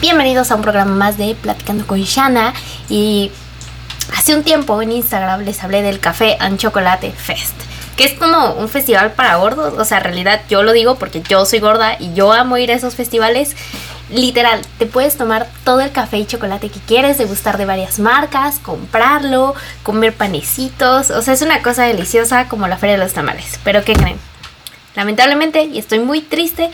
Bienvenidos a un programa más de Platicando con Shana y hace un tiempo en Instagram les hablé del Café and Chocolate Fest, que es como un festival para gordos, o sea, en realidad yo lo digo porque yo soy gorda y yo amo ir a esos festivales. Literal, te puedes tomar todo el café y chocolate que quieres, degustar de varias marcas, comprarlo, comer panecitos, o sea, es una cosa deliciosa como la Feria de los Tamales. Pero ¿qué creen? Lamentablemente, y estoy muy triste,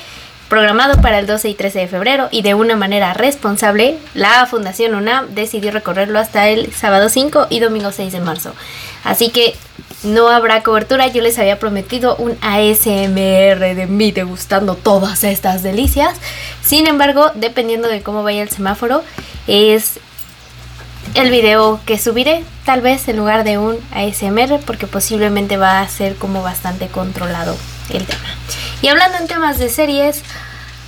programado para el 12 y 13 de febrero y de una manera responsable, la Fundación UNAM decidió recorrerlo hasta el sábado 5 y domingo 6 de marzo. Así que no habrá cobertura, yo les había prometido un ASMR de mí degustando todas estas delicias. Sin embargo, dependiendo de cómo vaya el semáforo, es el video que subiré, tal vez en lugar de un ASMR, porque posiblemente va a ser como bastante controlado el tema. Y hablando en temas de series,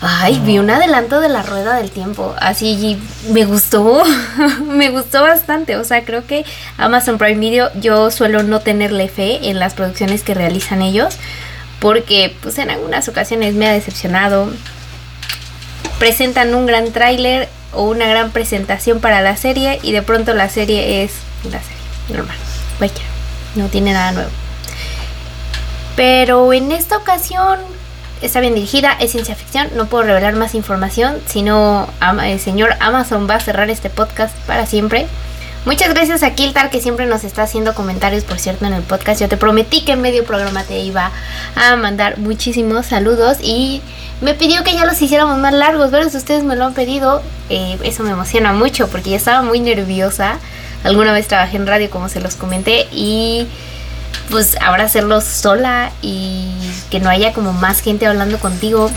ay, vi un adelanto de la rueda del tiempo. Así me gustó, me gustó bastante. O sea, creo que Amazon Prime Video yo suelo no tenerle fe en las producciones que realizan ellos. Porque pues en algunas ocasiones me ha decepcionado. Presentan un gran tráiler o una gran presentación para la serie y de pronto la serie es la serie normal. No tiene nada nuevo. Pero en esta ocasión está bien dirigida, es ciencia ficción, no puedo revelar más información, sino el señor Amazon va a cerrar este podcast para siempre. Muchas gracias a Kiltar que siempre nos está haciendo comentarios, por cierto, en el podcast. Yo te prometí que en medio programa te iba a mandar muchísimos saludos y me pidió que ya los hiciéramos más largos. Pero si ustedes me lo han pedido, eh, eso me emociona mucho porque ya estaba muy nerviosa. Alguna vez trabajé en radio, como se los comenté, y pues ahora hacerlo sola y que no haya como más gente hablando contigo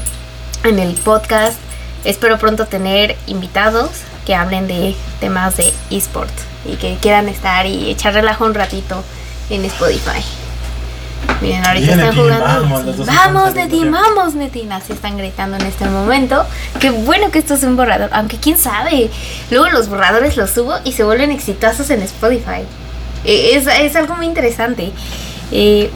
en el podcast. Espero pronto tener invitados que hablen de temas de esports y que quieran estar y echar relajo un ratito en Spotify. Miren, ahorita están jugando. Vamos, vamos Neti, vamos, Netina. Así están gritando en este momento. Qué bueno que esto es un borrador. Aunque quién sabe. Luego los borradores los subo y se vuelven exitosos en Spotify. Eh, es, es algo muy interesante. Eh,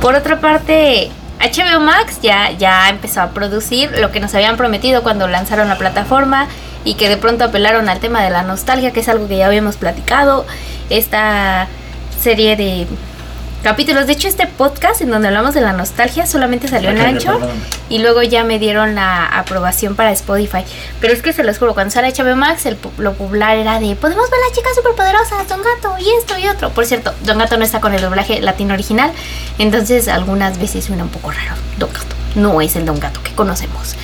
por otra parte, HBO Max ya, ya empezó a producir lo que nos habían prometido cuando lanzaron la plataforma y que de pronto apelaron al tema de la nostalgia, que es algo que ya habíamos platicado. Esta serie de capítulos. De hecho, este podcast en donde hablamos de la nostalgia solamente salió en ancho y luego ya me dieron la aprobación para Spotify. Pero es que se los juro, cuando sale HBO Max, el, lo popular era de podemos ver a la chica superpoderosa, Don Gato y esto y otro. Por cierto, Don Gato no está con el doblaje latino original, entonces algunas veces suena un poco raro. Don Gato no es el Don Gato que conocemos.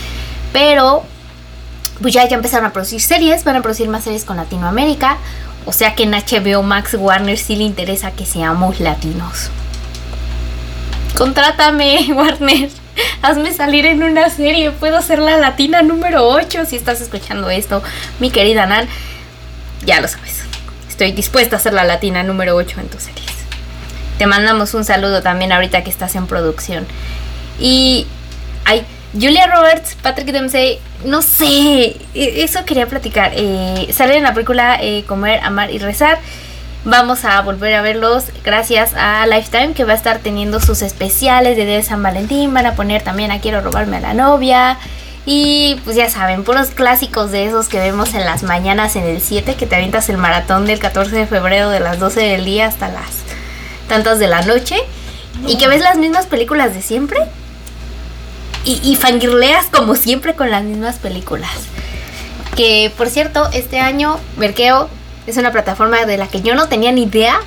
Pero pues ya, ya empezaron a producir series, van a producir más series con Latinoamérica. O sea que en HBO Max Warner sí le interesa que seamos latinos. Contrátame, Warner. Hazme salir en una serie. Puedo ser la latina número 8 si estás escuchando esto, mi querida Nan. Ya lo sabes. Estoy dispuesta a ser la latina número 8 en tus series. Te mandamos un saludo también ahorita que estás en producción. Y. Ay, Julia Roberts, Patrick Dempsey, no sé, e, eso quería platicar. Eh, sale en la película eh, Comer, Amar y Rezar. Vamos a volver a verlos gracias a Lifetime que va a estar teniendo sus especiales de Día de San Valentín. Van a poner también a Quiero robarme a la novia. Y pues ya saben, puros clásicos de esos que vemos en las mañanas en el 7, que te avientas el maratón del 14 de febrero de las 12 del día hasta las tantas de la noche. Y que ves las mismas películas de siempre y, y fangirleas como siempre con las mismas películas. Que por cierto, este año Verkeo es una plataforma de la que yo no tenía ni idea,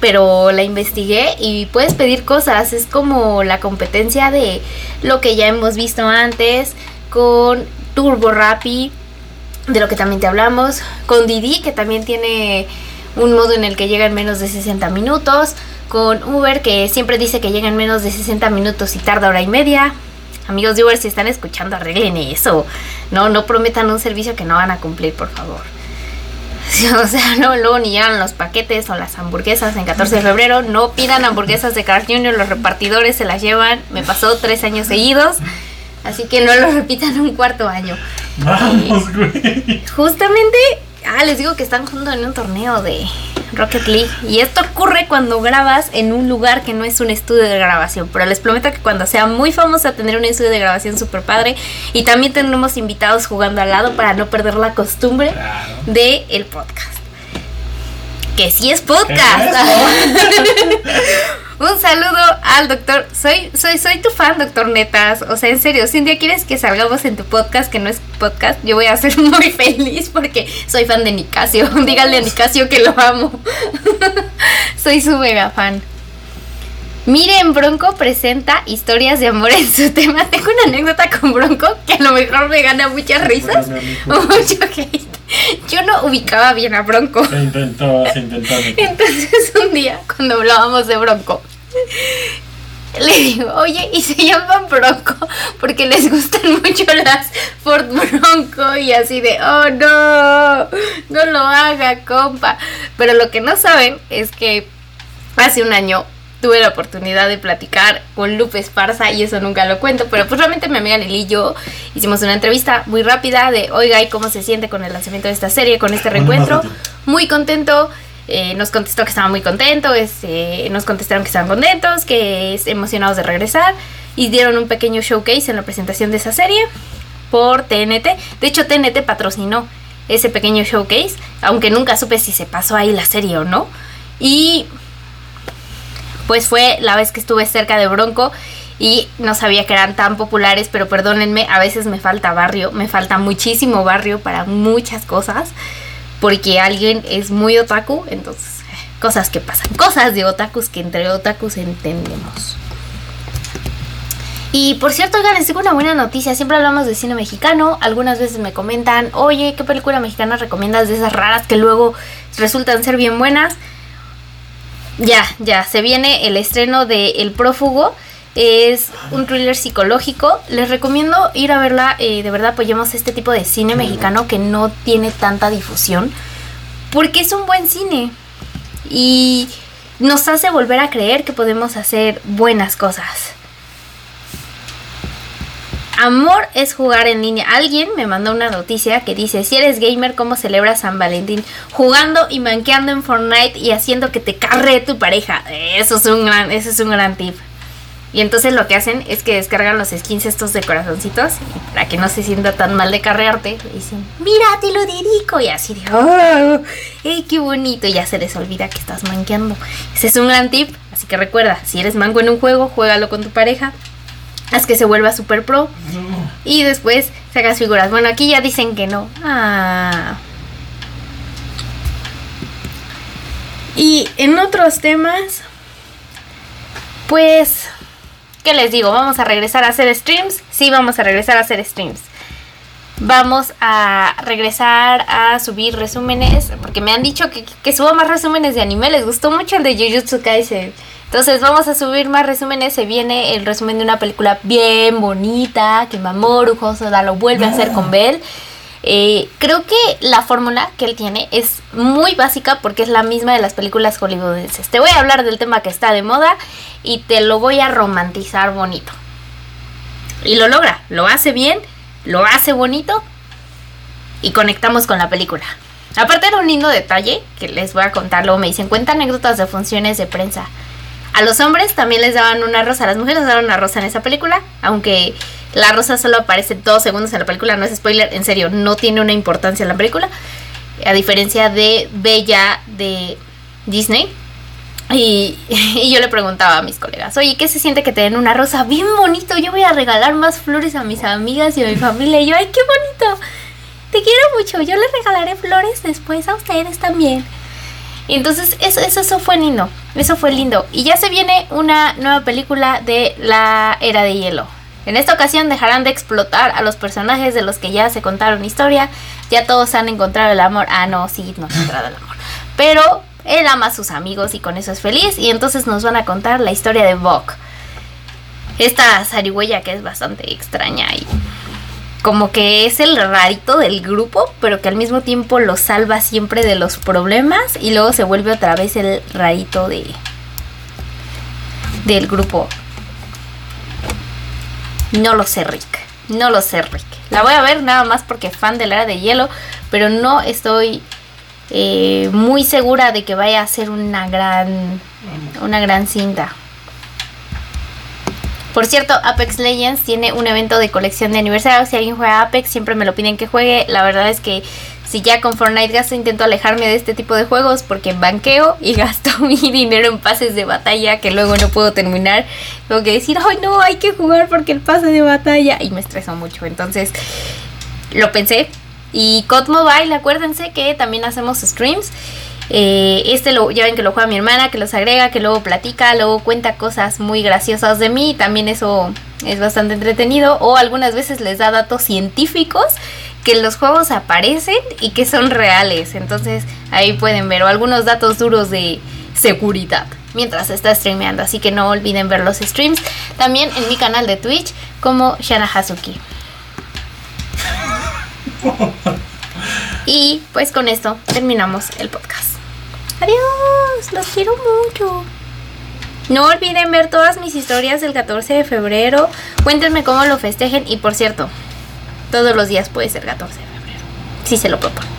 pero la investigué y puedes pedir cosas. Es como la competencia de lo que ya hemos visto antes con Turbo Rappi, de lo que también te hablamos, con Didi, que también tiene un modo en el que llega en menos de 60 minutos, con Uber, que siempre dice que llega en menos de 60 minutos y tarda hora y media, Amigos de Uber, si están escuchando, arreglen eso. No, no prometan un servicio que no van a cumplir, por favor. O sea, no, luego ni llegan los paquetes o las hamburguesas en 14 de febrero. No pidan hamburguesas de Carl Jr., los repartidores se las llevan. Me pasó tres años seguidos. Así que no lo repitan un cuarto año. Vamos, güey. Justamente, ah, les digo que están junto en un torneo de Rocket League. Y esto ocurre cuando grabas en un lugar que no es un estudio de grabación. Pero les prometo que cuando sea muy famosa tener un estudio de grabación súper padre. Y también tendremos invitados jugando al lado para no perder la costumbre de el podcast. Que sí es podcast. Un saludo al doctor. Soy, soy, soy tu fan, doctor Netas. O sea, en serio, si un día quieres que salgamos en tu podcast, que no es podcast, yo voy a ser muy feliz porque soy fan de Nicasio. Díganle a Nicasio que lo amo. soy su mega fan. Miren, Bronco presenta historias de amor en su tema. Tengo una anécdota con Bronco que a lo mejor me gana muchas risas o mucho hate. No ubicaba bien a Bronco. Se intentó, se intentó. Entonces un día, cuando hablábamos de Bronco, le digo, oye, y se llaman Bronco porque les gustan mucho las Ford Bronco y así de, oh no, no lo haga, compa. Pero lo que no saben es que hace un año tuve la oportunidad de platicar con Lupe Esparza y eso nunca lo cuento, pero pues realmente mi amiga Lili y yo hicimos una entrevista muy rápida de, oiga, ¿y cómo se siente con el lanzamiento de esta serie, con este reencuentro? Muy contento. Eh, nos contestó que estaba muy contento, este, nos contestaron que estaban contentos, que emocionados de regresar y dieron un pequeño showcase en la presentación de esa serie por TNT. De hecho, TNT patrocinó ese pequeño showcase, aunque nunca supe si se pasó ahí la serie o no. Y pues fue la vez que estuve cerca de Bronco y no sabía que eran tan populares, pero perdónenme, a veces me falta barrio, me falta muchísimo barrio para muchas cosas, porque alguien es muy otaku, entonces cosas que pasan, cosas de otakus que entre otakus entendemos. Y por cierto, oigan, les tengo una buena noticia. Siempre hablamos de cine mexicano. Algunas veces me comentan, oye, ¿qué película mexicana recomiendas de esas raras que luego resultan ser bien buenas? Ya, ya, se viene el estreno de El Prófugo. Es un thriller psicológico. Les recomiendo ir a verla. Eh, de verdad apoyemos este tipo de cine mexicano que no tiene tanta difusión. Porque es un buen cine. Y nos hace volver a creer que podemos hacer buenas cosas. Amor es jugar en línea. Alguien me mandó una noticia que dice, si eres gamer, ¿cómo celebras San Valentín? Jugando y manqueando en Fortnite y haciendo que te carre tu pareja. Eso es un gran, eso es un gran tip. Y entonces lo que hacen es que descargan los skins estos de corazoncitos para que no se sienta tan mal de carrearte, dicen, mira, te lo dedico. Y así de, oh, qué bonito. Y ya se les olvida que estás manqueando. Ese es un gran tip. Así que recuerda, si eres mango en un juego, juégalo con tu pareja haz que se vuelva super pro y después sacas figuras. Bueno, aquí ya dicen que no. Ah. Y en otros temas, pues, ¿qué les digo? ¿Vamos a regresar a hacer streams? Sí, vamos a regresar a hacer streams. Vamos a regresar a subir resúmenes, porque me han dicho que, que subo más resúmenes de anime. Les gustó mucho el de Jujutsu Kaisen. Entonces vamos a subir más resúmenes. Se viene el resumen de una película bien bonita que Mamoru Hosoda lo vuelve a hacer con Bell. Eh, creo que la fórmula que él tiene es muy básica porque es la misma de las películas hollywoodenses. Te voy a hablar del tema que está de moda y te lo voy a romantizar bonito. Y lo logra, lo hace bien, lo hace bonito y conectamos con la película. Aparte era un lindo detalle que les voy a contar, luego me dicen, cuenta anécdotas de funciones de prensa. A los hombres también les daban una rosa, a las mujeres les daban una rosa en esa película, aunque la rosa solo aparece dos segundos en la película, no es spoiler, en serio, no tiene una importancia en la película, a diferencia de Bella de Disney. Y, yo le preguntaba a mis colegas, oye, ¿qué se siente que te den una rosa bien bonito? Yo voy a regalar más flores a mis amigas y a mi familia. Y yo, ay, qué bonito. Te quiero mucho. Yo les regalaré flores después a ustedes también. Y entonces eso, eso, eso fue lindo. Eso fue lindo. Y ya se viene una nueva película de la era de hielo. En esta ocasión dejarán de explotar a los personajes de los que ya se contaron historia. Ya todos han encontrado el amor. Ah, no, sí, no han encontrado el amor. Pero él ama a sus amigos y con eso es feliz. Y entonces nos van a contar la historia de Bok. Esta zarigüeya que es bastante extraña y como que es el rarito del grupo, pero que al mismo tiempo lo salva siempre de los problemas y luego se vuelve otra vez el rarito de del grupo. No lo sé, Rick. No lo sé, Rick. La voy a ver nada más porque fan de la era de hielo, pero no estoy eh, muy segura de que vaya a ser una gran, una gran cinta. Por cierto, Apex Legends tiene un evento de colección de aniversario. Si alguien juega Apex, siempre me lo piden que juegue. La verdad es que si ya con Fortnite gasto, intento alejarme de este tipo de juegos porque banqueo y gasto mi dinero en pases de batalla que luego no puedo terminar. Tengo que decir, ay no, hay que jugar porque el pase de batalla. Y me estreso mucho. Entonces, lo pensé. Y COD Mobile, acuérdense que también hacemos streams. Eh, este lo, ya ven que lo juega mi hermana, que los agrega, que luego platica, luego cuenta cosas muy graciosas de mí. También eso es bastante entretenido. O algunas veces les da datos científicos que los juegos aparecen y que son reales. Entonces ahí pueden ver o algunos datos duros de seguridad mientras está streameando. Así que no olviden ver los streams también en mi canal de Twitch como Shana Hazuki. Y pues con esto terminamos el podcast. Adiós, los quiero mucho. No olviden ver todas mis historias del 14 de febrero. Cuéntenme cómo lo festejen. Y por cierto, todos los días puede ser 14 de febrero. Si se lo proponen.